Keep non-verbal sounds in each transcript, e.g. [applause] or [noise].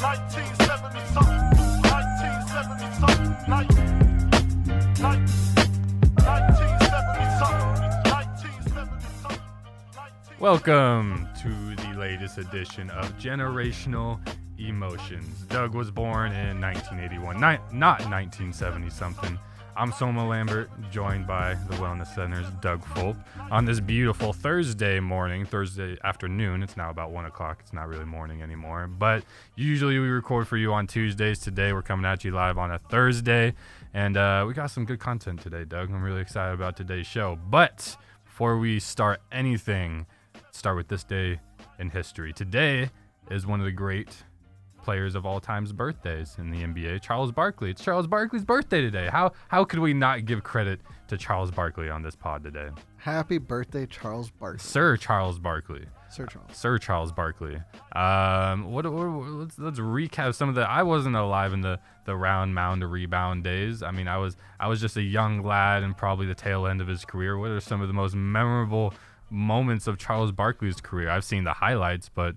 1970 something. 1970 something. 1970 1970 something. Welcome to the latest edition of Generational Emotions. Doug was born in 1981, not 1970 something. I'm Soma Lambert, joined by the Wellness Center's Doug Fulp on this beautiful Thursday morning, Thursday afternoon. It's now about 1 o'clock. It's not really morning anymore, but usually we record for you on Tuesdays. Today we're coming at you live on a Thursday, and uh, we got some good content today, Doug. I'm really excited about today's show. But before we start anything, start with this day in history. Today is one of the great players of all time's birthdays in the NBA, Charles Barkley. It's Charles Barkley's birthday today. How how could we not give credit to Charles Barkley on this pod today? Happy birthday, Charles Barkley. Sir Charles Barkley. Sir Charles. Sir Charles Barkley. Um, what, what, what- let's, let's recap some of the. I wasn't alive in the the round mound to rebound days. I mean, I was I was just a young lad and probably the tail end of his career. What are some of the most memorable moments of Charles Barkley's career? I've seen the highlights, but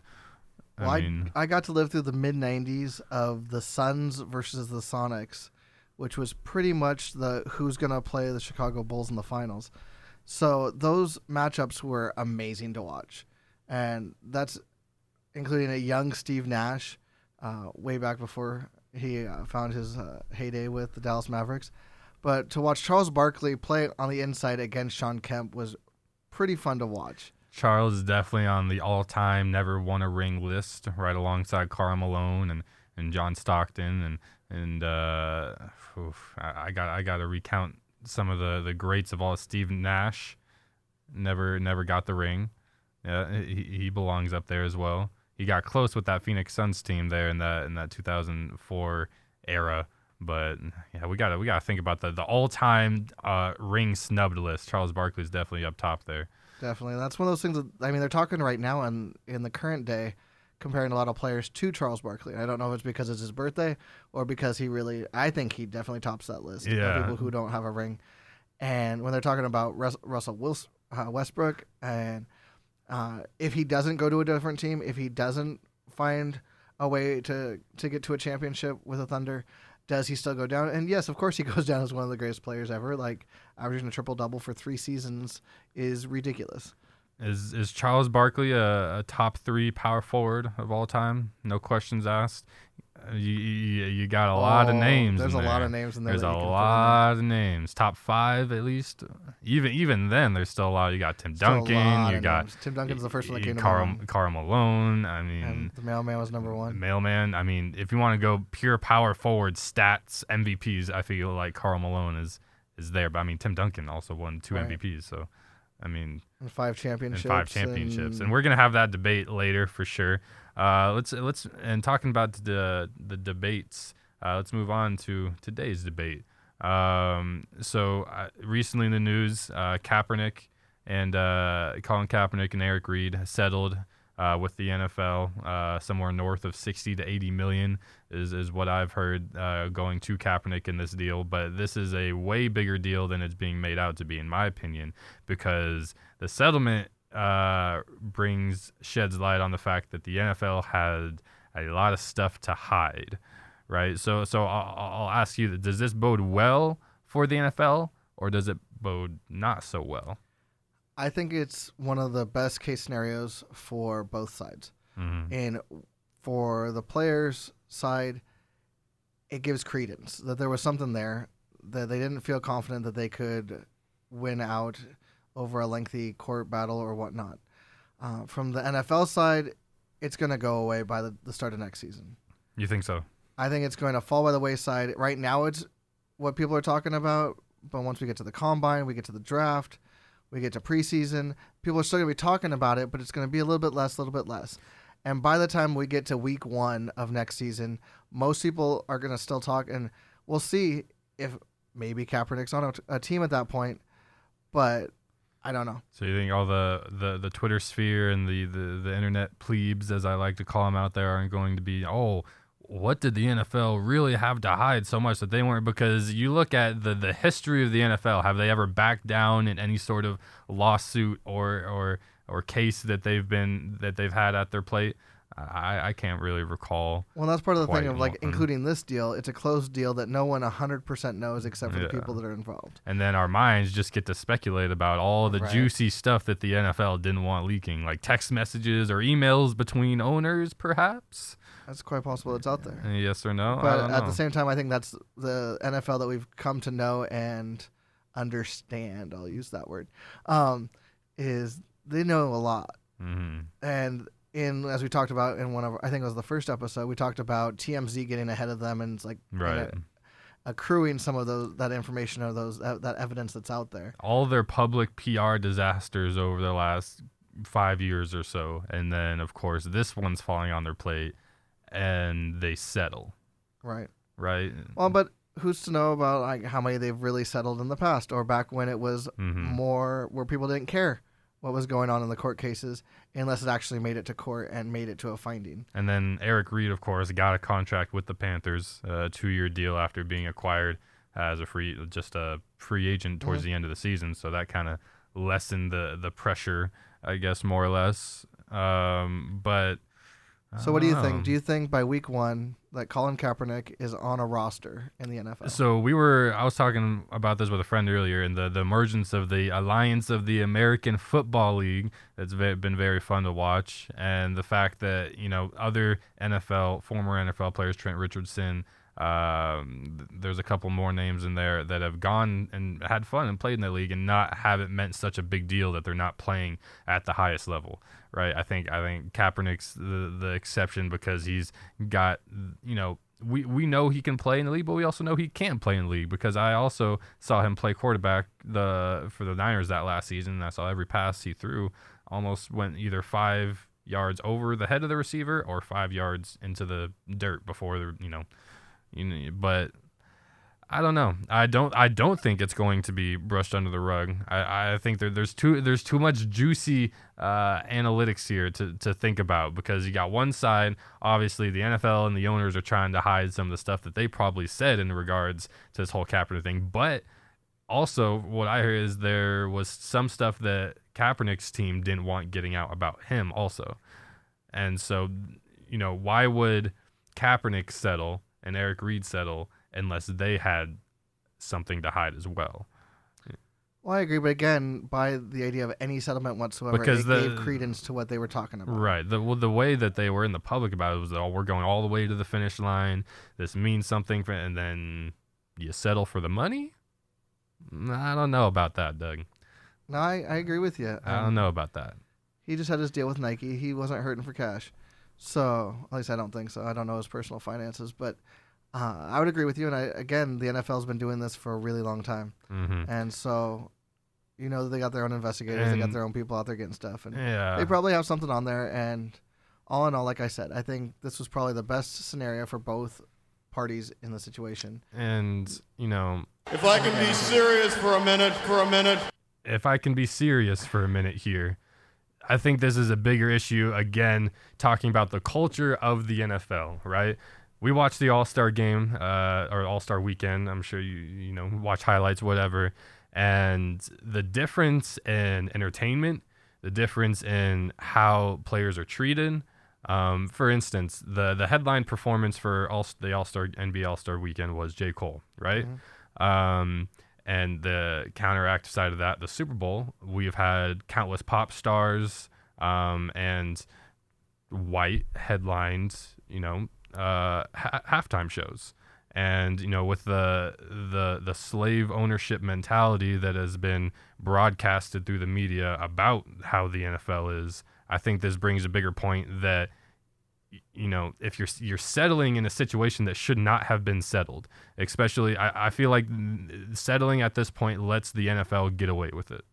Well, I, mean, I got to live through the mid 90s of the Suns versus the Sonics, which was pretty much the who's going to play the Chicago Bulls in the finals. So those matchups were amazing to watch. And that's including a young Steve Nash, uh, way back before he uh, found his uh, heyday with the Dallas Mavericks. But to watch Charles Barkley play on the inside against Shawn Kemp was pretty fun to watch. Charles is definitely on the all-time never won a ring list, right alongside Karl Malone and, and John Stockton and and uh, oof, I, I got I got to recount some of the, the greats of all. Steve Nash never never got the ring. Yeah, he, he belongs up there as well. He got close with that Phoenix Suns team there in that in that 2004 era. But yeah, we gotta we gotta think about the the all-time uh, ring snubbed list. Charles Barkley is definitely up top there. Definitely. That's one of those things that I mean they're talking right now and in the current day comparing a lot of players to Charles Barkley. I don't know if it's because it's his birthday or because he really I think he definitely tops that list Yeah. of people who don't have a ring. And when they're talking about Rus- Russell Wilson, uh, Westbrook and uh, if he doesn't go to a different team, if he doesn't find a way to to get to a championship with the Thunder, does he still go down? And yes, of course he [laughs] goes down as one of the greatest players ever. Like averaging a triple double for three seasons is ridiculous. Is is Charles Barkley a, a top three power forward of all time? No questions asked. Uh, You you, you got a lot of Oh, names. There's a lot of names in there. There's a you can put in lot of names. Top five at least. Even even then, there's still a lot. You got Tim. Still Duncan. You got names. Tim Duncan's the first one that came to Karl, mind. Karl Malone. I mean, And the mailman was number one. mailman. I mean, if you want to go pure power forward stats MVPs, I feel like Karl Malone is is there. But I mean, Tim Duncan also won two Right. MVPs. So, I mean, And five and championships. five championships, and and we're gonna have that debate later for sure. Uh, let's let's and talking about the the debates. Uh, let's move on to today's debate. Um, so uh, recently in the news, uh, Kaepernick and uh, Colin Kaepernick and Eric Reid settled uh, with the NFL. Uh, somewhere north of 60 to 80 million is, is what I've heard uh, going to Kaepernick in this deal. But this is a way bigger deal than it's being made out to be, in my opinion, because the settlement uh, brings sheds light on the fact that the NFL had a lot of stuff to hide, right? So, so I'll, I'll ask you: Does this bode well for the NFL, or does it bode not so well? I think it's one of the best case scenarios for both sides. hmm And for the players' side, it gives credence that there was something there that they didn't feel confident that they could win out over a lengthy court battle or whatnot. Uh, from the NFL side, it's going to go away by the, the start of next season. You think so? I think it's going to fall by the wayside. Right now, it's what people are talking about, but once we get to the combine, we get to the draft, we get to preseason, people are still going to be talking about it, but it's going to be a little bit less, a little bit less. And by the time we get to week one of next season, most people are going to still talk, and we'll see if maybe Kaepernick's on a, a team at that point, but I don't know. So you think all the, the, the Twitter sphere and the, the, the internet plebes, as I like to call them out there, aren't going to be, oh, what did the NFL really have to hide so much that they weren't? Because you look at the, the history of the NFL, have they ever backed down in any sort of lawsuit or or or case that they've been that they've had at their plate? I, I can't really recall. Well, that's part of the thing of like including this deal. It's a closed deal that no one 100% knows except for Yeah. the people that are involved. And then our minds just get to speculate about all the Right. juicy stuff that the NFL didn't want leaking, like text messages or emails between owners, perhaps. That's quite possible it's out there. Uh, Yes or no? I But at the same time, I think that's the NFL that we've come to know and understand. I'll use that word. Um, is they know a lot, hmm and in as we talked about in one of I think it was the first episode, we talked about TMZ getting ahead of them and it's like Right. accruing some of those that information or those that, that evidence that's out there. all their public PR disasters over the last five years or so, and then of course this one's falling on their plate, and they settle, Right. right? Well, but who's to know about like how many they've really settled in the past or back when it was Mhm. more where people didn't care what was going on in the court cases unless it actually made it to court and made it to a finding. And then Eric Reid, of course, got a contract with the Panthers, a two-year deal after being acquired as a free, just a free agent towards Mm-hmm. the end of the season. So that kind of lessened the the pressure, I guess, more or less. Um, but So what do you think? Oh. Do you think by week one that Colin Kaepernick is on a roster in the NFL? So we were. I was talking about this with a friend earlier, and the the emergence of the alliance of the American Football League that's been very fun to watch, and the fact that you know other NFL former NFL players, Trent Richardson. Um, there's a couple more names in there that have gone and had fun and played in the league and not haven't meant such a big deal that they're not playing at the highest level, right? I think I think Kaepernick's the the exception because he's got you know we, we know he can play in the league, but we also know he can't play in the league because I also saw him play quarterback the for the Niners that last season. And I saw every pass he threw almost went either five yards over the head of the receiver or five yards into the dirt before the you know, you know but I don't know. I don't. I don't think it's going to be brushed under the rug. I, I think there, there's too there's too much juicy uh, analytics here to, to think about because you got one side, obviously the NFL and the owners are trying to hide some of the stuff that they probably said in regards to this whole Kaepernick thing, but also what I hear is there was some stuff that Kaepernick's team didn't want getting out about him also, and so you know why would Kaepernick settle and Eric Reid settle unless they had something to hide as well. well, I agree, but again, by the idea of any settlement whatsoever, Because it the- gave credence to what they were talking about. Right. The well, the way that they were in the public about it was that oh, we're going all the way to the finish line. This means something, for, and then you settle for the money. Mm, I don't know about that, Doug. No, I, I agree with you. I Um, don't know about that. He just had his deal with Nike. He wasn't hurting for cash. So, at least I don't think so. I don't know his personal finances, but uh, I would agree with you. And I, again, the NFL's been doing this for a really long time. hmm And so, you know, they got their own investigators, they got their own people out there getting stuff. And Yeah. they probably have something on there. And all in all, like I said, I think this was probably the best scenario for both parties in the situation. and you know, If I can be serious for a minute, for a minute. if I can be serious for a minute here, I think this is a bigger issue. Again, talking about the culture of the NFL, right? We watched the All Star game uh, or All Star weekend. I'm sure you you know watch highlights, whatever. And the difference in entertainment, the difference in how players are treated. Um, for instance, the the headline performance for all the All Star NBA All Star weekend was J Cole, right? Um, and the counteract side of that, the Super Bowl, we've had countless pop stars um, and white headlined, you know, uh, ha- halftime shows. And you know, with the the the slave ownership mentality that has been broadcasted through the media about how the NFL is, I think this brings a bigger point that you know if you're you're settling in a situation that should not have been settled especially i, I feel like settling at this point lets the nfl get away with it.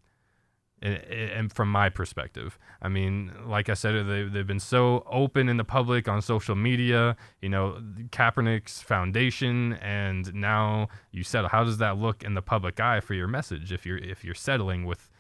And, and from my perspective i mean like i said they, they've been so open in the public on social media you know kaepernick's foundation and now you settle. How does that look in the public eye for your message if you're if you're settling with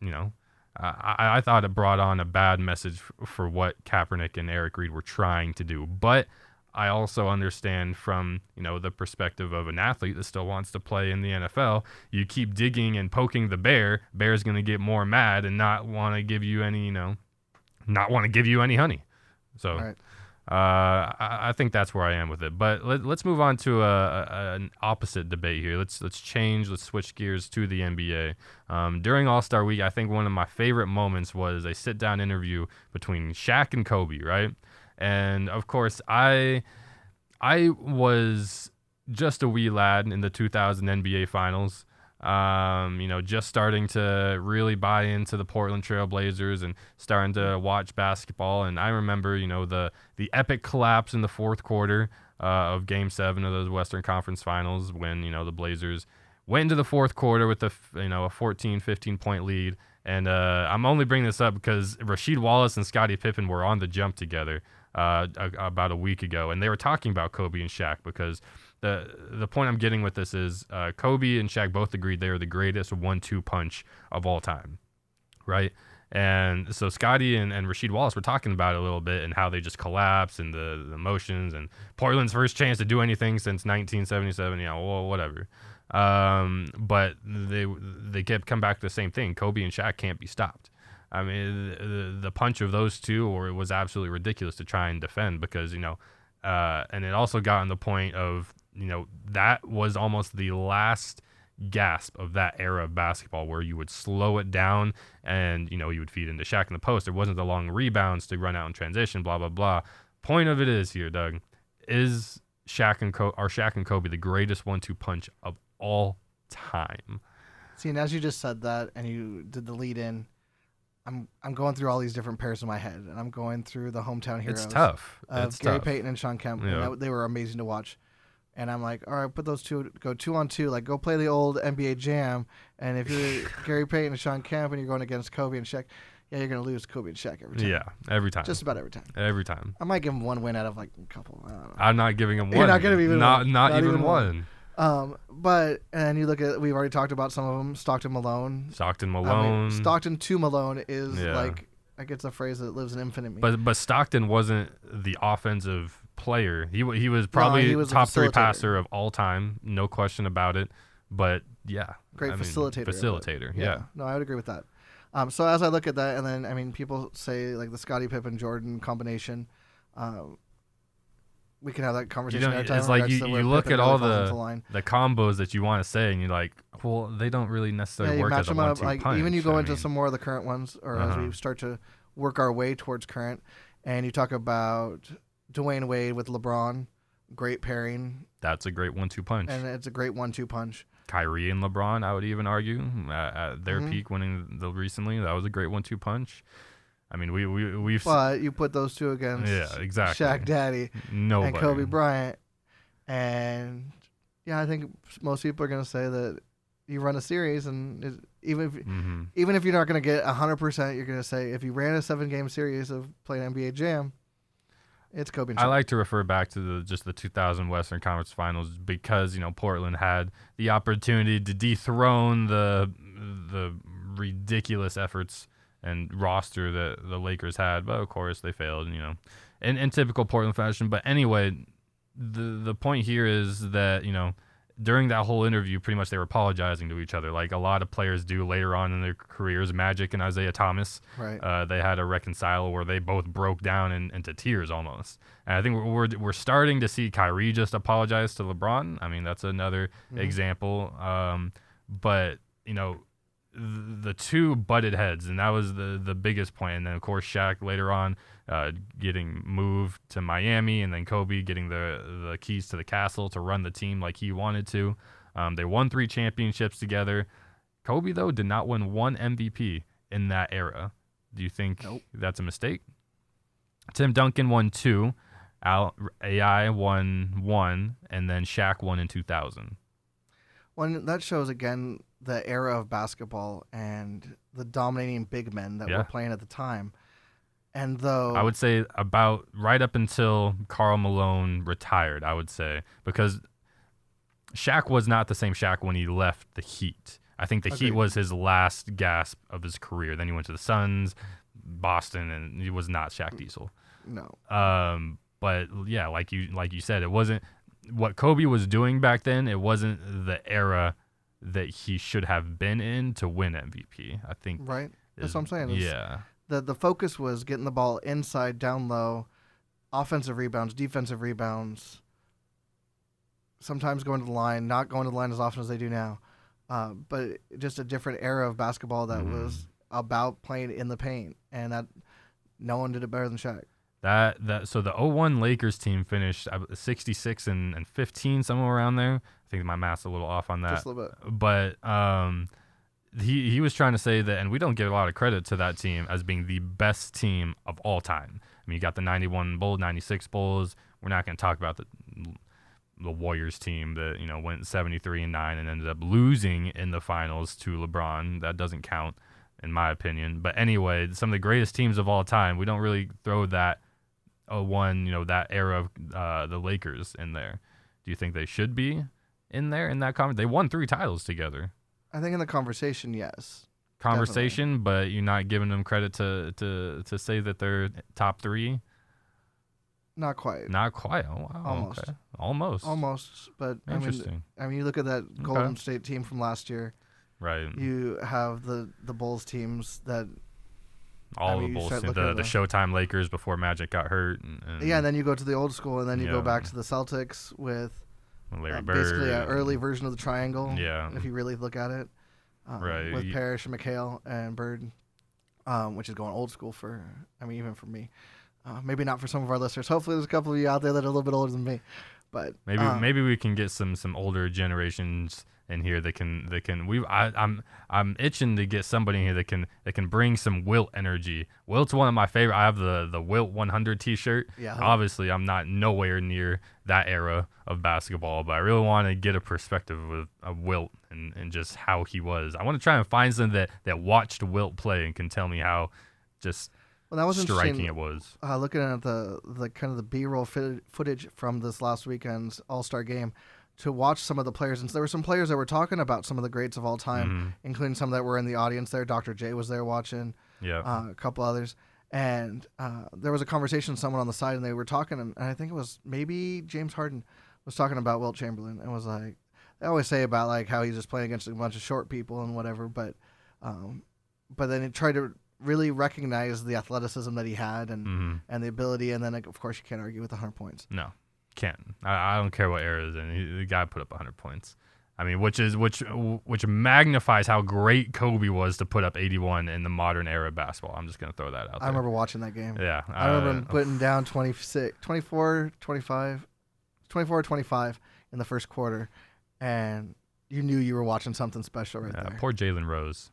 you know Uh, I, I- I thought it brought on a bad message for what Kaepernick and Eric Reid were trying to do. But I also understand from you know the perspective of an athlete that still wants to play in the NFL. You keep digging and poking the bear, bear's going to get more mad and not want to give you any you know, not want to give you any honey. So. Uh, I, think that's where I am with it. But let, let's move on to a, a, an opposite debate here. Let's let's change. Let's switch gears to the NBA. Um, during All Star Week, I think one of my favorite moments was a sit down interview between Shaq and Kobe. Right, and of course I I was just a wee lad in the 2000 NBA Finals. Um, you know, just starting to really buy into the Portland Trail Blazers and starting to watch basketball. And I remember, you know, the the epic collapse in the fourth quarter uh, of Game Seven of those Western Conference Finals when you know the Blazers went into the fourth quarter with a you know a 14, 15 point lead. And uh, I'm only bringing this up because Rasheed Wallace and Scottie Pippen were on the jump together uh, a- about a week ago, and they were talking about Kobe and Shaq because the the point I'm getting with this is uh, Kobe and Shaq both agreed they are the greatest one-two punch of all time, right? And so Scottie and, and Rasheed Wallace were talking about it a little bit and how they just collapsed and the, the emotions and Portland's first chance to do anything since 1977. You know, well, whatever. Um, but they they kept come back to the same thing. Kobe and Shaq can't be stopped. I mean, the, the punch of those two or it was absolutely ridiculous to try and defend because you know, uh, and it also got on the point of you know that was almost the last gasp of that era of basketball where you would slow it down and you know you would feed into Shaq in the post. There wasn't the long rebounds to run out in transition. Blah blah blah. Point of it is here, Doug, is Shaq and Co- are Shaq and Kobe the greatest one-two punch of all time? See, and as you just said that, and you did the lead in, I'm I'm going through all these different pairs in my head, and I'm going through the hometown heroes. It's tough. Of it's Gary tough. Payton and Shawn Kemp. Yeah. that- they were amazing to watch. And I'm like, all right, put those two, go two on two. Like, go play the old NBA Jam. And if you're [laughs] Gary Payton and Shawn Kemp, and you're going against Kobe and Shaq, yeah, you're gonna lose Kobe and Shaq every time. Yeah, every time. just about every time. every time. I might give him one win out of like a couple. I don't know. I'm not giving him one. You're not gonna even not one. not, Not even, even one. one. Um, but and you look at we've already talked about some of them. Stockton Malone. Stockton I mean, Malone. Stockton to Malone is Yeah. like I guess a phrase that lives in infamy. But but Stockton wasn't the offensive player. He he was probably he was top three passer of all time, no question about it. But yeah, Great I facilitator. it. Facilitator, yeah. No, I would agree with that. Um, so as I look at that, and then I mean, people say like the Scottie Pippen Jordan combination. Um, we can have that You conversation. know, it's like you, you look Pippen at all the the combos that you want to say, and you're like, well, they don't really necessarily Yeah, work match as a them one up. Like punch. even you go I into mean, some more of the current ones, or as Uh-huh. we start to work our way towards current, and you talk about Dwyane Wade with LeBron, great pairing, That's a great one two punch. and it's a great one-two punch. Kyrie and LeBron, I would even argue, at, at their Mhm. peak winning the recently, that was a great one two punch. I mean, we we we've But you put those two against yeah exactly Shaq Daddy nobody and Kobe Bryant, and yeah, I think most people are going to say that you run a series, and it, even if hmm even if you're not going to get hundred percent, you're going to say if you ran a seven-game series of playing NBA Jam, it's Kobe. I like to refer back to the just the 2000 Western Conference Finals because you know Portland had the opportunity to dethrone the the ridiculous efforts and roster that the Lakers had, but of course they failed. You know, in, in typical Portland fashion. But anyway, the the point here is that you know during that whole interview, pretty much they were apologizing to each other, like a lot of players do later on in their careers. Magic and Isiah Thomas right. uh, they had a reconcile where they both broke down in, into tears almost. And I think we're, we're we're starting to see Kyrie just apologize to LeBron. I mean, that's another Mhm. example. Um, but you know, the two butted heads, and that was the the biggest point. And then of course Shaq later on uh, getting moved to Miami, and then Kobe getting the the keys to the castle to run the team like he wanted to. Um, they won three championships together. Kobe though did not win one MVP in that era. Do you think Nope. that's a mistake? Tim Duncan won two, Al, AI won one, and then Shaq won in 2000. When that shows again the era of basketball and the dominating big men that Yeah. were playing at the time. And though I would say about right up until Karl Malone retired, I would say, because Shaq was not the same Shaq when he left the Heat. I think the Heat was his last gasp of his career. Then he went to the Suns, Boston, and he was not Shaq Diesel. no, Um, but yeah, like you like you said, it wasn't what Kobe was doing back then. It wasn't the era that he should have been in to win MVP. I think. right? That's is- what I'm saying. It's- Yeah. the the focus was getting the ball inside, down low, offensive rebounds, defensive rebounds. Sometimes going to the line, not going to the line as often as they do now, uh, but just a different era of basketball that Mhm. was about playing in the paint, and that no one did it better than Shaq. That that so the 01 Lakers team finished uh, 66 and, and 15 somewhere around there. I think my math's a little off on that. Just a little bit. but um, he he was trying to say that, and we don't give a lot of credit to that team as being the best team of all time. I mean, you got the '91 Bulls, '96 Bulls. We're not going to talk about the the Warriors team that you know went 73 and nine and ended up losing in the finals to LeBron. That doesn't count, in my opinion. But anyway, some of the greatest teams of all time. We don't really throw that 01, you know, that era of uh, the Lakers in there. Do you think they should be in there in that conference? They won three titles together. I think in the conversation, yes. Conversation, but you're not giving them credit to to to say that they're top three. Not quite. Not quite. Oh, wow. Almost. Okay. Almost. Almost, but I mean, Interesting. I mean, you look at that Golden State team from last year. right. You have the the Bulls teams that All mean, the Bulls, the the the- Showtime Lakers before Magic got hurt. And, and yeah. And then you go to the old school, and then you go back to the Celtics with Larry uh, Bird. basically an early version of the triangle. Yeah. If you really look at it, um, Right, With Parrish and McHale and Bird, um, which is going old school for. I mean, even for me. Uh, maybe not for some of our listeners. Hopefully, there's a couple of you out there that are a little bit older than me, but Maybe um, maybe we can get some some older generations in here that can that can we I, I'm I'm itching to get somebody here that can that can bring some Wilt energy. Wilt's one of my favorite. I have the the Wilt 100 T-shirt. Yeah. Obviously, I'm not nowhere near that era of basketball, but I really want to get a perspective of, of Wilt and, and just how he was. I want to try and find something that that watched Wilt play and can tell me how just well, that was striking it was. uh, looking at the the kind of the B-roll fit, footage from this last weekend's All Star game to watch some of the players, and so there were some players that were talking about some of the greats of all time, Mhm. including some that were in the audience there. Dr. J was there watching, Yeah. uh, a couple others, and uh, there was a conversation with someone on the side, and they were talking, and I think it was maybe James Harden was talking about Wilt Chamberlain, and was like, they always say about like how he's just playing against a bunch of short people and whatever, but, um, but then he tried to really recognize the athleticism that he had and hmm and the ability, and then like, of course you can't argue with the hundred points. No, can't. I, I don't care what era is in. He, the guy put up 100 points. I mean, which is which which magnifies how great Kobe was to put up 81 in the modern era of basketball. I'm just gonna throw that out I there. remember watching that game. Yeah, I remember uh, putting down 26, 24, 25, 24, 25 in the first quarter, and you knew you were watching something special right yeah, there. poor Jalen Rose.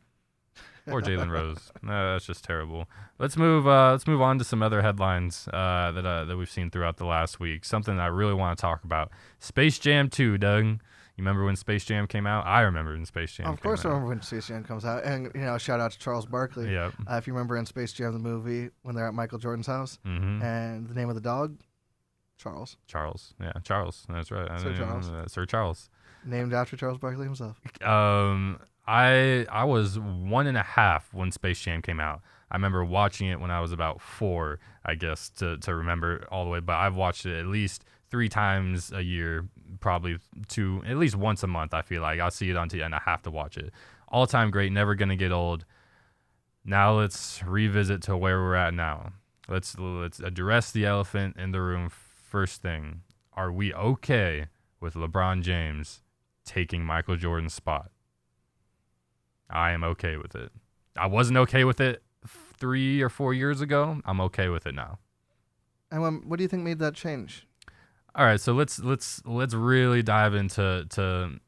Poor Jalen Rose. [laughs] No, that's just terrible. Let's move. Uh, let's move on to some other headlines uh, that uh, that we've seen throughout the last week. Something I really want to talk about. Space Jam 2, Doug. You remember when Space Jam came out? I remember when Space Jam. of course, I remember when Space Jam comes out, and you know, shout out to Charles Barkley. Yeah. Uh, if you remember in Space Jam the movie when they're at Michael Jordan's house, Mm-hmm. and the name of the dog, Charles, Charles. Yeah, Charles. That's right. Sir Charles. Sir Charles. named after Charles Barkley himself. Um, I I was one and a half when Space Jam came out. I remember watching it when I was about four, I guess, to, to remember all the way. But I've watched it at least three times a year, probably two, at least once a month. I feel like I'll see it on TV and I have to watch it. All time great, never gonna get old. Now let's revisit to where we're at now. Let's let's address the elephant in the room first thing. Are we okay with LeBron James taking Michael Jordan's spot? I am okay with it. I wasn't okay with it three or four years ago. I'm okay with it now. And when, what do you think made that change? All right, so let's let's let's really dive into to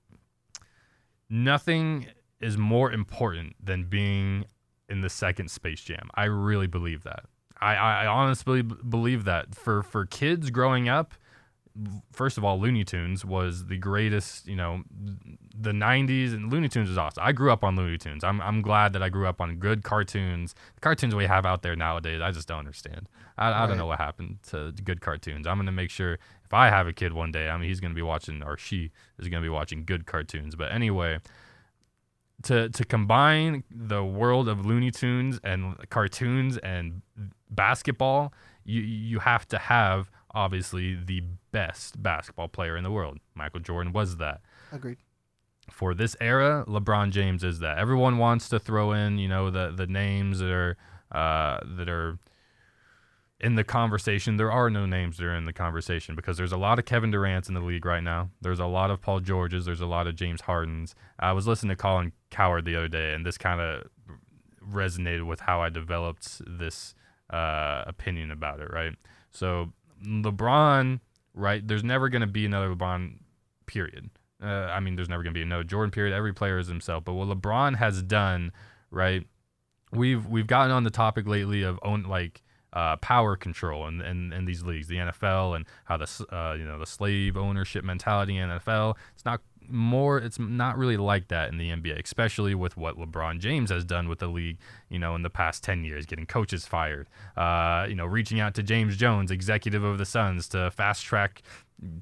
nothing is more important than being in the second Space Jam. I really believe that. I, I I honestly believe that for for kids growing up, first of all, Looney Tunes was the greatest. You know, the '90s and Looney Tunes was awesome. I grew up on Looney Tunes. I'm I'm glad that I grew up on good cartoons. The cartoons we have out there nowadays, I just don't understand. I, I Right. don't know what happened to good cartoons. I'm gonna make sure if I have a kid one day, I mean, he's gonna be watching or she is gonna be watching good cartoons. But anyway, to to combine the world of Looney Tunes and cartoons and basketball, you you have to have obviously the best basketball player in the world. Michael Jordan was that. Agreed. For this era, LeBron James is that. Everyone wants to throw in, you know, the the names that are uh, that are in the conversation. There are no names that are in the conversation because there's a lot of Kevin Durant's in the league right now. There's a lot of Paul Georges. There's a lot of James Hardens. I was listening to Colin Cowherd the other day, and this kind of resonated with how I developed this uh, opinion about it. Right. So LeBron, right? There's never going to be another LeBron. Period. Uh, I mean, there's never going to be another Jordan. Period. Every player is himself. But what LeBron has done, right? We've we've gotten on the topic lately of own like uh, power control in, in, in these leagues, the NFL, and how the uh, you know the slave ownership mentality in NFL. It's not more. It's not really like that in the NBA, especially with what LeBron James has done with the league. You know, in the past ten years, getting coaches fired. Uh, you know, reaching out to James Jones, executive of the Suns, to fast track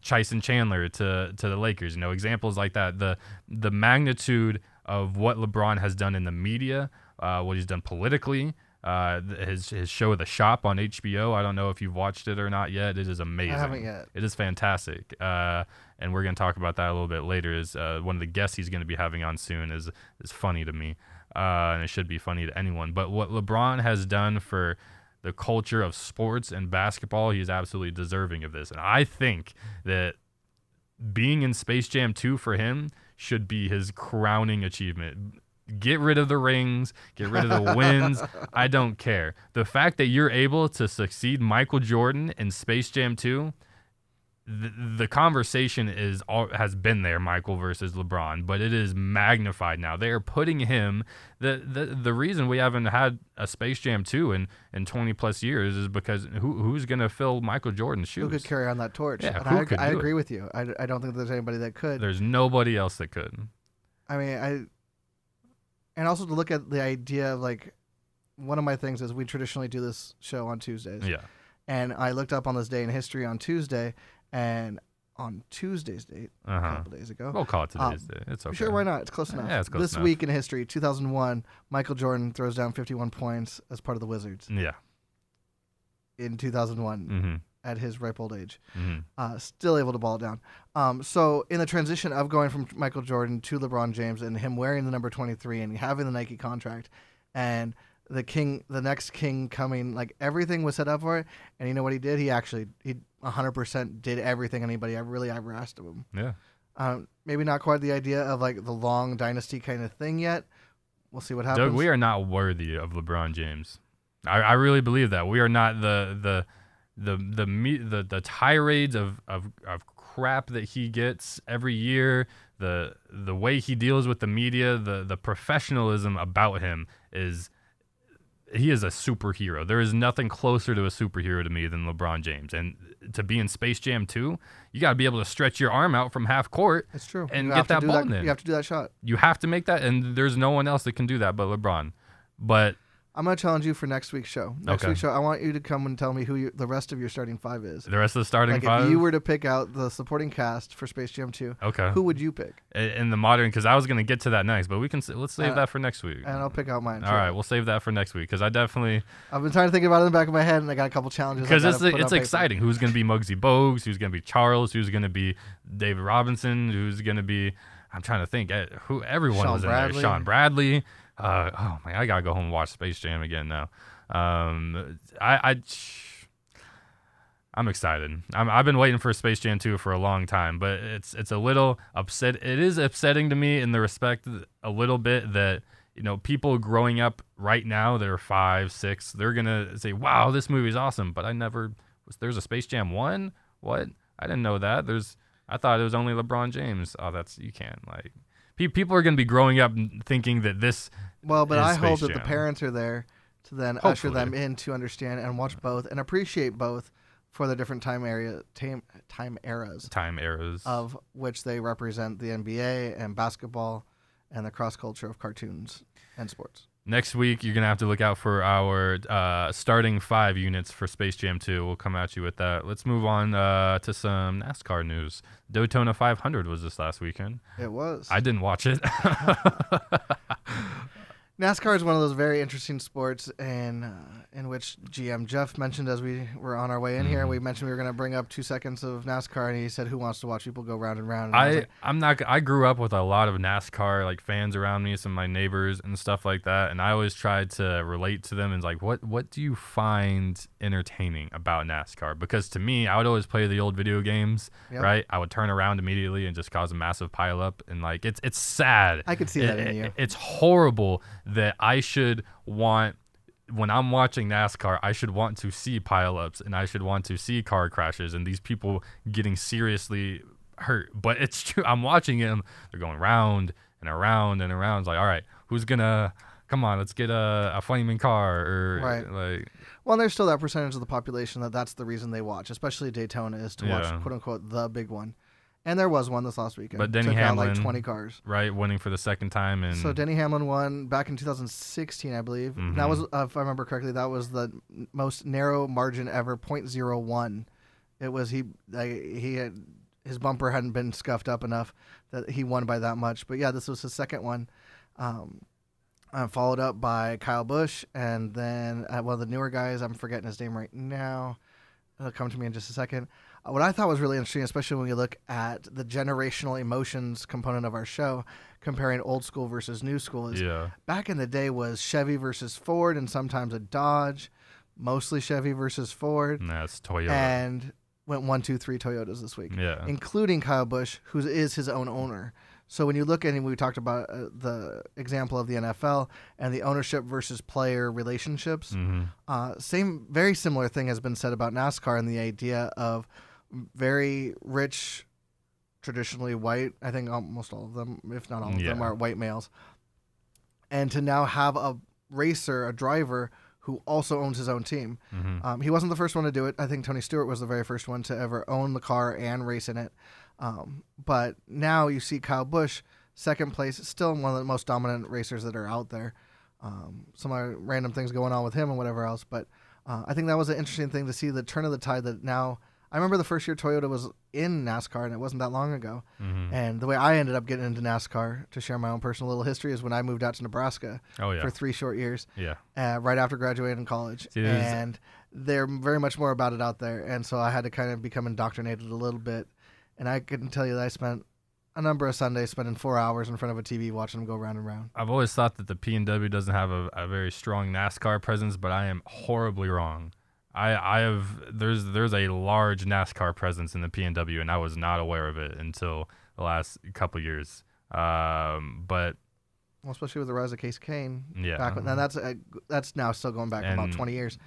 Tyson Chandler to to the Lakers. You know, examples like that. The the magnitude of what LeBron has done in the media, uh, what he's done politically. Uh, his his show of The Shop on HBO. I don't know if you've watched it or not yet. It is amazing. I haven't yet. It is fantastic. Uh, and we're gonna talk about that a little bit later. Is uh, one of the guests he's gonna be having on soon is is funny to me, uh, and it should be funny to anyone. But what LeBron has done for the culture of sports and basketball, he's absolutely deserving of this. And I think that being in Space Jam 2 for him should be his crowning achievement. Get rid of the rings, get rid of the wins. I [laughs] don't care. The fact that you're able to succeed Michael Jordan in Space Jam 2, the, the conversation is all, has been there Michael versus LeBron, but it is magnified now. They are putting him the the, the reason we haven't had a Space Jam 2 in, in 20 plus years is because who who's going to fill Michael Jordan's shoes? Who could carry on that torch? Yeah, and who I, could I it? agree with you. I, I don't think there's anybody that could. There's nobody else that could. I mean, I and also to look at the idea of like one of my things is we traditionally do this show on Tuesdays. Yeah. And I looked up on this day in history on Tuesday, and on Tuesday's date, a Uh-huh. couple days ago. We'll call it Um, today's day. It's okay. Sure, why not? It's close enough. Yeah, it's close this enough. week in history, 2001, Michael Jordan throws down 51 points as part of the Wizards Yeah. in 2001 Mm-hmm. At his ripe old age. Mm-hmm. uh, still able to ball it down. Um, so in the transition of going from Michael Jordan to LeBron James and him wearing the number 23 and having the Nike contract and the king, the next king coming, like everything was set up for it. And you know what he did? He actually, he 100% did everything anybody ever really ever asked of him. Yeah. Um, maybe not quite the idea of like the long dynasty kind of thing yet. We'll see what happens. Doug, we are not worthy of LeBron James. I, I really believe that we are not the the the the the, the tirades of, of of crap that he gets every year. The the way he deals with the media, the the professionalism about him is he is a superhero. There is nothing closer to a superhero to me than LeBron James. And to be in Space Jam 2, you got to be able to stretch your arm out from half court That's true. and You get that ball in. You have to do that shot. you have to make that, and there's no one else that can do that but LeBron. But I'm gonna challenge you for next week's show. Next Okay. week's show, I want you to come and tell me who you, the rest of your starting five is. the rest of the starting Like five, if you were to pick out the supporting cast for Space Jam 2, okay, who would you pick? In the modern, because I was gonna get to that next, but we can let's save Uh, that for next week. And I'll pick out mine. All right, we'll save that for next week because I definitely I've been trying to think about it in the back of my head, and I got a couple challenges. Because it's it's exciting. Who's gonna be Muggsy Bogues? Who's gonna be Charles? Who's gonna be David Robinson? Who's gonna be? I'm trying to think. eh, Who everyone Shawn was in Bradley. there. Shawn Bradley. Uh, oh man, I gotta go home and watch Space Jam again now. Um, I, I I'm excited. I'm, I've been waiting for Space Jam 2 for a long time, but it's it's a little upset. It is upsetting to me in the respect a little bit that you know people growing up right now that are five, six, they're gonna say, "Wow, this movie's awesome," but I never was. There's a Space Jam one. What? I didn't know that. There's. I thought it was only LeBron James. Oh, that's you can't like. Pe- People are gonna be growing up thinking that this. Well, but I hope that the parents are there to then usher them in to understand and watch both and appreciate both for the different time area time, time eras Time eras. of which they represent the NBA and basketball and the cross culture of cartoons and sports. Next week, you're gonna have to look out for our uh, starting five units for Space Jam 2. We'll come at you with that. Let's move on uh, to some NASCAR news. Daytona 500 was this last weekend. It was. I didn't watch it. [laughs] NASCAR is one of those very interesting sports, in uh, in which GM Jeff mentioned as we were on our way in here. Mhm. We mentioned we were going to bring up two seconds of NASCAR, and he said, "Who wants to watch people go round and round?" And was I like, I'm not. I grew up with a lot of NASCAR like fans around me, some of my neighbors and stuff like that, and I always tried to relate to them and like, what what do you find entertaining about NASCAR? Because to me, I would always play the old video games, Yep. right? I would turn around immediately and just cause a massive pileup, and like it's it's sad. I could see that in It- you. it- It's horrible that I should want when I'm watching NASCAR, I should want to see pileups and I should want to see car crashes and these people getting seriously hurt. But it's true. I'm watching them. They're going round and around and around. It's like, all right, who's gonna come on? Let's get a, a flaming car or Right. like Well, there's still that percentage of the population that that's the reason they watch, especially Daytona, is to Yeah. watch quote unquote the big one. And there was one this last weekend. But Denny Took out like Hamlin- 20 cars. right winning for the second time and So Denny Hamlin won back in 2016, I believe. That Mhm. was, uh, if I remember correctly, that was the most narrow margin ever, .01. It was he like, he had his bumper hadn't been scuffed up enough that he won by that much. But yeah, this was his second one. Um, uh, followed up by Kyle Busch, and then uh, one of the newer guys. I'm forgetting his name right now. It'll come to me in just a second. Uh, what I thought was really interesting, especially when you look at the generational emotions component of our show, comparing old school versus new school, is yeah, back in the day was Chevy versus Ford, and sometimes a Dodge, mostly Chevy versus Ford, and that's Toyota. and went one, two, three Toyotas this week yeah, including Kyle Busch, who is his own owner. So when you look at, and we talked about uh, the example of the NFL and the ownership versus player relationships, hmm uh, same, very similar thing has been said about NASCAR and the idea of very rich, traditionally white. I think almost all of them, if not all of them, are white males. And to now have a racer, a driver who also owns his own team. hmm Um, he wasn't the first one to do it. I think Tony Stewart was the very first one to ever own the car and race in it. Um, but now you see Kyle Busch, second place, still one of the most dominant racers that are out there. Um, some random things going on with him and whatever else. But uh, I think that was an interesting thing to see the turn of the tide that now. I remember the first year Toyota was in NASCAR, and it wasn't that long ago. hmm And the way I ended up getting into NASCAR, to share my own personal little history, is when I moved out to Nebraska oh yeah, for three short years yeah. uh, right after graduating college, See, and they're very much more about it out there. And so I had to kind of become indoctrinated a little bit. And I can tell you that I spent a number of Sundays spending four hours in front of a TV watching them go round and round. I've always thought that the P and W doesn't have a, a very strong NASCAR presence, but I am horribly wrong. I, I have there's there's a large NASCAR presence in the P and W, and I was not aware of it until the last couple years. Um, but Well, especially with the rise of Kasey Kahne. Yeah. Back when, and that's uh, that's now still going back about 20 years.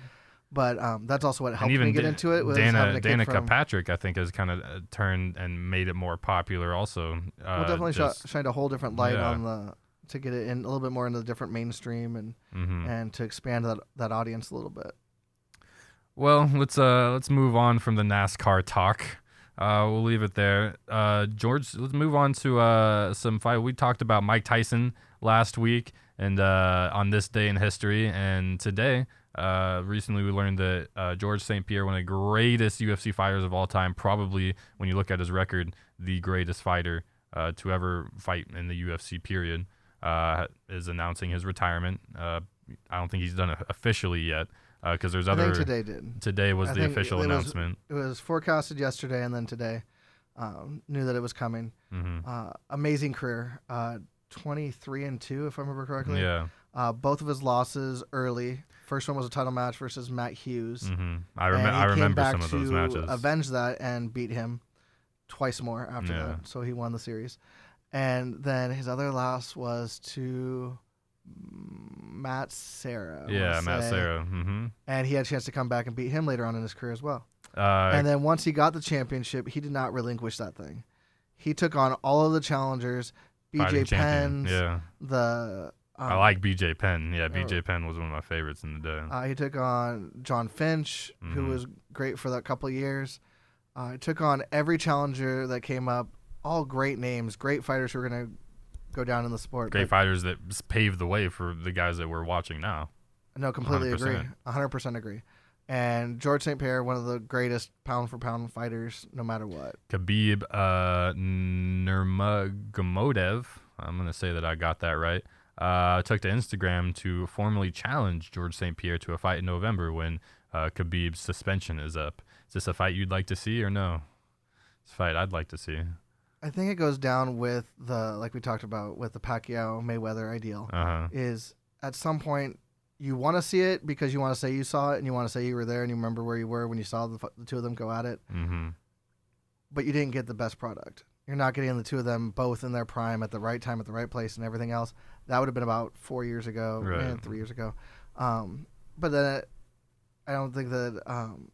But um, that's also what helped me get Da- into it was Dana Danica from, Patrick, I think, has kind of uh, turned and made it more popular. Also, uh, well, definitely just, shined a whole different light yeah. on the to get it in a little bit more into the different mainstream and mhm. and to expand that that audience a little bit. Well, let's uh let's move on from the NASCAR talk. Uh, we'll leave it there. Uh, George, let's move on to uh some fight. We talked about Mike Tyson last week and uh on this day in history, and today, uh, recently we learned that uh, George St. Pierre, one of the greatest UFC fighters of all time, probably when you look at his record, the greatest fighter uh, to ever fight in the UFC. Period. Uh, is announcing his retirement. Uh, I don't think he's done it officially yet because there's I other think today did. Today was I the official it was- announcement. It was forecasted yesterday, and then today um, knew that it was coming. hmm Uh, amazing career. Uh, 23 and 2, if I remember correctly. Yeah. Uh, both of his losses early. First one was a title match versus Matt Hughes. hmm I, rem- he I came remember back some of those to matches. avenge that and beat him twice more after Yeah. that. So he won the series. And then his other loss was to Matt Serra. Yeah, Matt say. Serra. hmm And he had a chance to come back and beat him later on in his career as well. Uh, and then once he got the championship, he did not relinquish that thing. He took on all of the challengers, BJ. Penn's, Yeah. the. Um, I like BJ Penn. Yeah, oh. BJ Penn was one of my favorites in the day. Uh, he took on Jon Fitch, who Mhm. was great for that couple of years. Uh, he took on every challenger that came up. All great names, great fighters who are going to go down in the sport. Great but- fighters that paved the way for the guys that we're watching now. No, completely agree. 100%. 100% agree. And George St. Pierre, one of the greatest pound for pound fighters, no matter what. Khabib uh, Nurmagomedov. I'm gonna say that I got that right. Uh, took to Instagram to formally challenge George St. Pierre to a fight in November when uh, Khabib's suspension is up. Is this a fight you'd like to see or no? It's a fight I'd like to see. I think it goes down with the like we talked about with the Pacquiao Mayweather ideal. Uh huh. Is at some point you want to see it because you want to say you saw it and you want to say you were there and you remember where you were when you saw the, the two of them go at it, Mm-hmm. but you didn't get the best product. You're not getting the two of them both in their prime at the right time at the right place and everything else. That would have been about four years ago Right. and three years ago. Um, but then it, I don't think that. Um,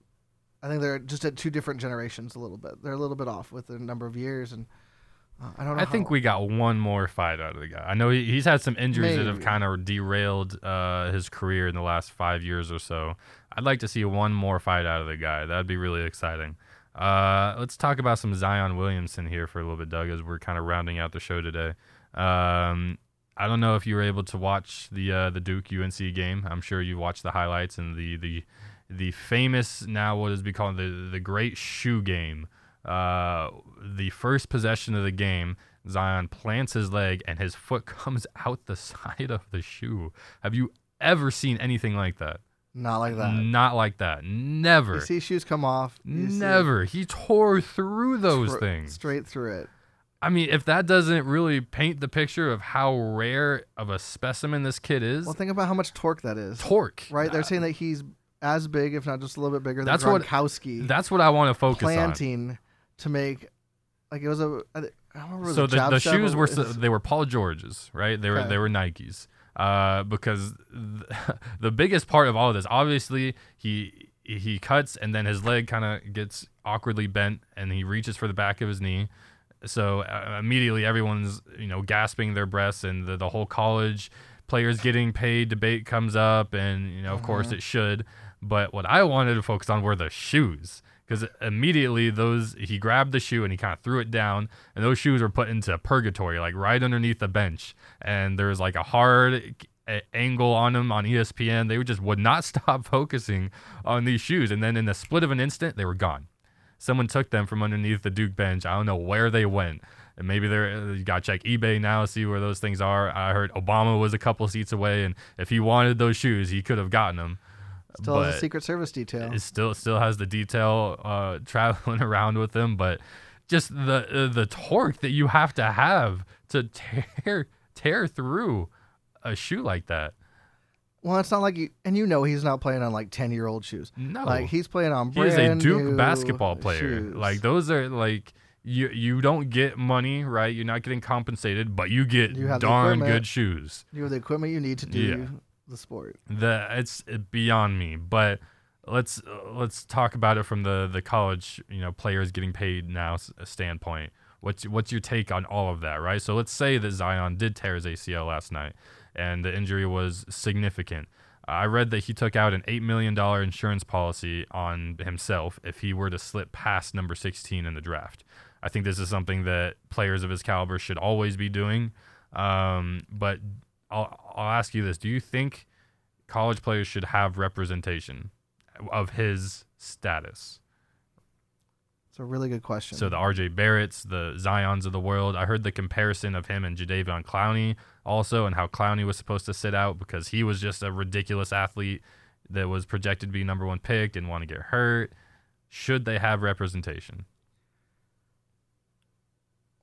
I think they're just at two different generations a little bit. They're a little bit off with the number of years, and uh, I don't know. I think we got one more fight out of the guy. I know he, he's had some injuries that have kind of derailed uh, his career in the last five years or so. I'd like to see one more fight out of the guy. That'd be really exciting. Uh, let's talk about some Zion Williamson here for a little bit, Doug, as we're kind of rounding out the show today. Um, I don't know if you were able to watch the uh, the Duke UNC game. I'm sure you watched the highlights and the the the famous now what is be called the the great shoe game. Uh, the first possession of the game, Zion plants his leg and his foot [laughs] comes out the side of the shoe. Have you ever seen anything like that? not like that. Not like that. Never. You see shoes come off. Never. He tore through those str- things. straight through it. I mean, if that doesn't really paint the picture of how rare of a specimen this kid is, Well, think about how much torque that is. torque. Right? They're saying that he's as big, if not just a little bit bigger, than That's what- Gronkowski. That's what I want to focus on. planting to make like it was a. I don't remember. so the, the shoes were it's- s- they were Paul George's, right? They were Okay. they were Nikes. Uh, because th- [laughs] the biggest part of all of this, obviously, he he cuts and then his leg kind of gets awkwardly bent and he reaches for the back of his knee. So uh, immediately everyone's you know gasping their breaths and the, the whole college players getting paid debate comes up and you know of course it should. But what I wanted to focus on were the shoes because immediately those he grabbed the shoe and he kind of threw it down and those shoes were put into purgatory like right underneath the bench. And there was like a hard angle on them on espn they just would not [laughs] stop focusing on these shoes. And then in the split of an instant they were gone someone took them from underneath the duke bench i don't know where they went and maybe they're you gotta check ebay now see where those things are i heard obama was a couple seats away and if he wanted those shoes he could have gotten them still has a Secret Service detail. it still still has the detail uh, [laughs] traveling around with them, but just the uh, the torque that you have to have to [laughs] tear tear through a shoe like that. Well, it's not like you, and you know he's not playing on like ten year old shoes. No, Like he's playing on he is a Duke basketball player. shoes. Like those are like you you don't get money, right? You're not getting compensated, but you get You have darn good shoes. you have the equipment you need to do Yeah. the sport. the it's beyond me but let's let's talk about it from the the college you know players getting paid now standpoint what's what's your take on all of that right so let's say that Zion did tear his ACL last night and the injury was significant I read that he took out an $8 million insurance policy on himself if he were to slip past number 16 in the draft. I think this is something that players of his caliber should always be doing. Um, but I'll, I'll ask you this Do you think college players should have representation of his status? It's a really good question. So the RJ Barretts, the Zions of the world. I heard the comparison of him and Jadeveon Clowney also, and how Clowney was supposed to sit out because he was just a ridiculous athlete that was projected to be number one pick, didn't want to get hurt. Should they have representation?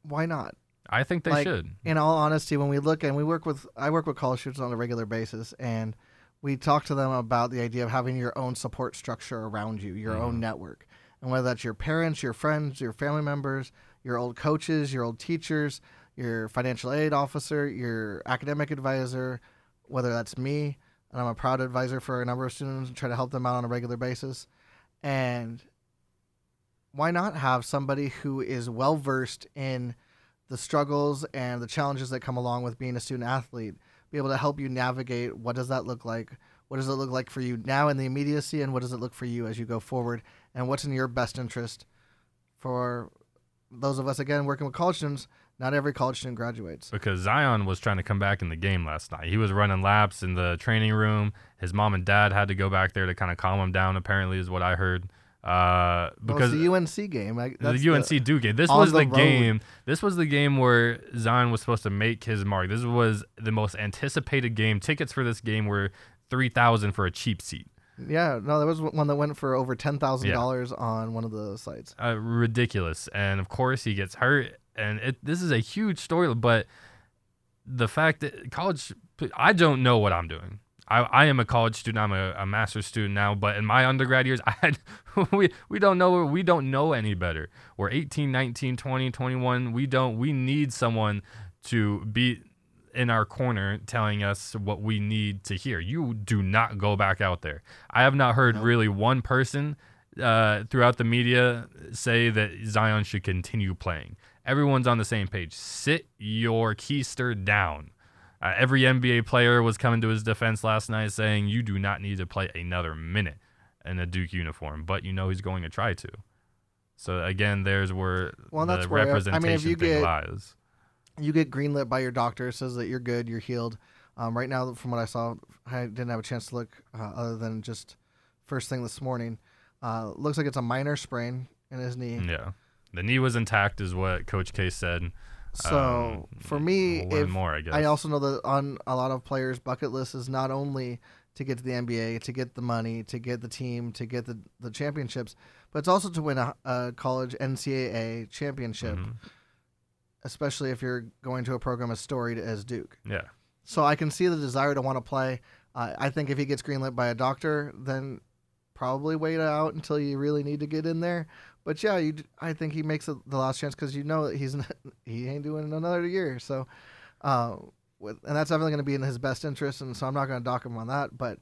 Why not? I think they Like, should. in all honesty, when we look and we work with, I work with college students on a regular basis, and we talk to them about the idea of having your own support structure around you, your own mm-hmm. network, and whether that's your parents, your friends, your family members, your old coaches, your old teachers, your financial aid officer, your academic advisor, whether that's me, and I'm a proud advisor for a number of students and try to help them out on a regular basis, and why not have somebody who is well versed in the struggles and the challenges that come along with being a student athlete be able to help you navigate what does that look like what does it look like for you now in the immediacy and what does it look for you as you go forward and what's in your best interest for those of us again working with college students not every college student graduates because Zion was trying to come back in the game last night. He was running laps in the training room. His mom and dad had to go back there to kind of calm him down. Apparently, is what I heard. Uh, because well, the UNC game. I, that's the UNC Duke game. This was the the, game. This was the game where Zion was supposed to make his mark. This was the most anticipated game. Tickets for this game were three thousand for a cheap seat. Yeah, no, there was one that went for over ten thousand dollars on one of the sites. uh, ridiculous. And of course, he gets hurt, and it, this is a huge story. But the fact that college, I don't know what I'm doing. I, I am a college student. I'm a, a master's student now. But in my undergrad years, [laughs] I had we we don't know we don't know any better. We're 18, 19, 20, 21. We don't. We need someone to be in our corner telling us what we need to hear. You do not go back out there. I have not heard really one person uh, throughout the media say that Zion should continue playing. Everyone's on the same page. Sit your keister down. Uh, every NBA player was coming to his defense last night saying you do not need to play another minute in a Duke uniform, but you know he's going to try to. So again, there's where Well, the that's where- I mean, if representation you thing get- lies. You get greenlit by your doctor, says that you're good, you're healed. Um, right now, from what I saw, I didn't have a chance to look uh, other than just first thing this morning. Uh, looks like it's a minor sprain in his knee. Yeah, the knee was intact, is what Coach K said. So Um, for me, we'll if more, I guess. I also know that on a lot of players' bucket list is not only to get to the NBA, to get the money, to get the team, to get the, the championships, but it's also to win a, a college NCAA championship, Mhm. especially if you're going to a program as storied as Duke. Yeah, So I can see the desire to want to play. Uh, I think if he gets greenlit by a doctor, then probably wait out until you really need to get in there. But yeah, you, I think he makes the last chance because you know that he's [laughs] he ain't doing another year. So, uh, with, and that's definitely going to be in his best interest. And so I'm not going to dock him on that. But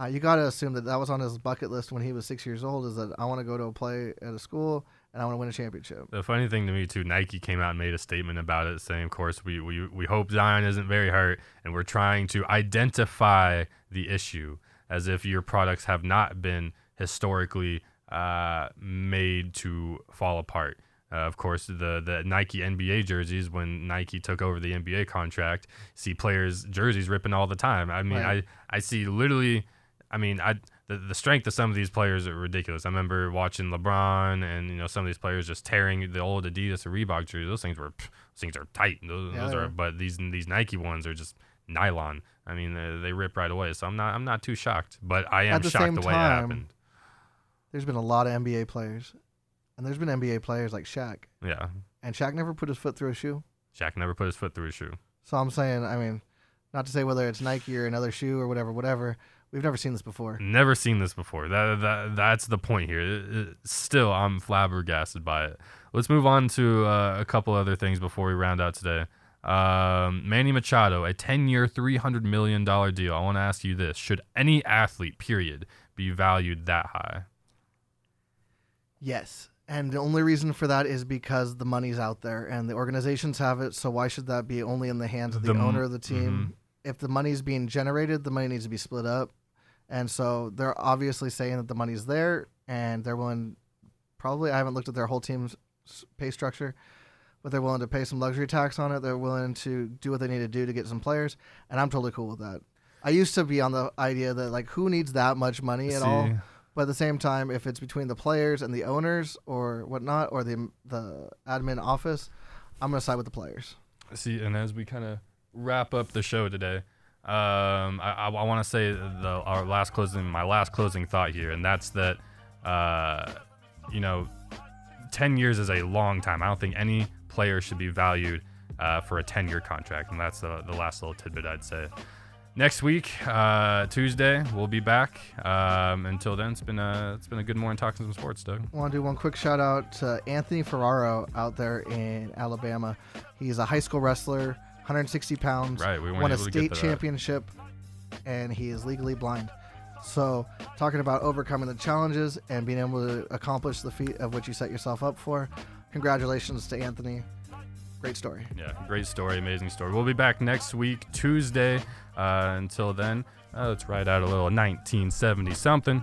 uh, you got to assume that that was on his bucket list when he was six years old. Is that I want to go to a play at a school and I want to win a championship. The funny thing to me too, Nike came out and made a statement about it, saying, "Of course, we we we hope Zion isn't very hurt, and we're trying to identify the issue as if your products have not been historically uh, made to fall apart." Uh, of course, the the Nike NBA jerseys, when Nike took over the NBA contract, see players' jerseys ripping all the time. I mean, Right. I I see literally. I mean, I the, the strength of some of these players are ridiculous. I remember watching LeBron and you know some of these players just tearing the old Adidas or Reebok jerseys. Those things were pff, those things are tight. Those, Yeah, those are, but these these Nike ones are just nylon. I mean, they, they rip right away. So I'm not I'm not too shocked, but I am the shocked the way it happened. There's been a lot of NBA players, and there's been NBA players like Shaq, Yeah, and Shaq never put his foot through a shoe. Shaq never put his foot through a shoe. So I'm saying, I mean, not to say whether it's Nike or another shoe or whatever, whatever. We've never seen this before. Never seen this before. That, that that's the point here. It- it- still, I'm flabbergasted by it. Let's move on to uh, a couple other things before we round out today. Um, Manny Machado, a 10-year, 300 million dollar deal. I want to ask you this: Should any athlete, period, be valued that high? Yes. And the only reason for that is because the money's out there and the organizations have it. So why should that be only in the hands of the, The owner of the team? Mm-hmm. If the money's being generated, the money needs to be split up. And so they're obviously saying that the money's there and they're willing, probably, I haven't looked at their whole team's pay structure, but they're willing to pay some luxury tax on it. They're willing to do what they need to do to get some players. And I'm totally cool with that. I used to be on the idea that, like, who needs that much money at all? But at the same time, if it's between the players and the owners or whatnot, or the the admin office, I'm gonna side with the players. See, and as we kind of wrap up the show today, um, I, I, I want to say the our last closing, my last closing thought here, and that's that, uh, you know, ten years is a long time. I don't think any player should be valued uh, for a ten-year contract, and that's the, the last little tidbit I'd say. Next week, uh, Tuesday, we'll be back. Um, until then, it's been a it's been a good morning talking some sports, Doug. I want to do one quick shout out to Anthony Ferraro out there in Alabama. He's a high school wrestler, 160 pounds, Right, we won a able to get state championship, and he is legally blind. So, talking about overcoming the challenges and being able to accomplish the feat of what you set yourself up for. Congratulations to Anthony. Great story. Yeah, great story, amazing story. We'll be back next week, Tuesday. Uh, until then, uh, let's ride out a little 1970 something.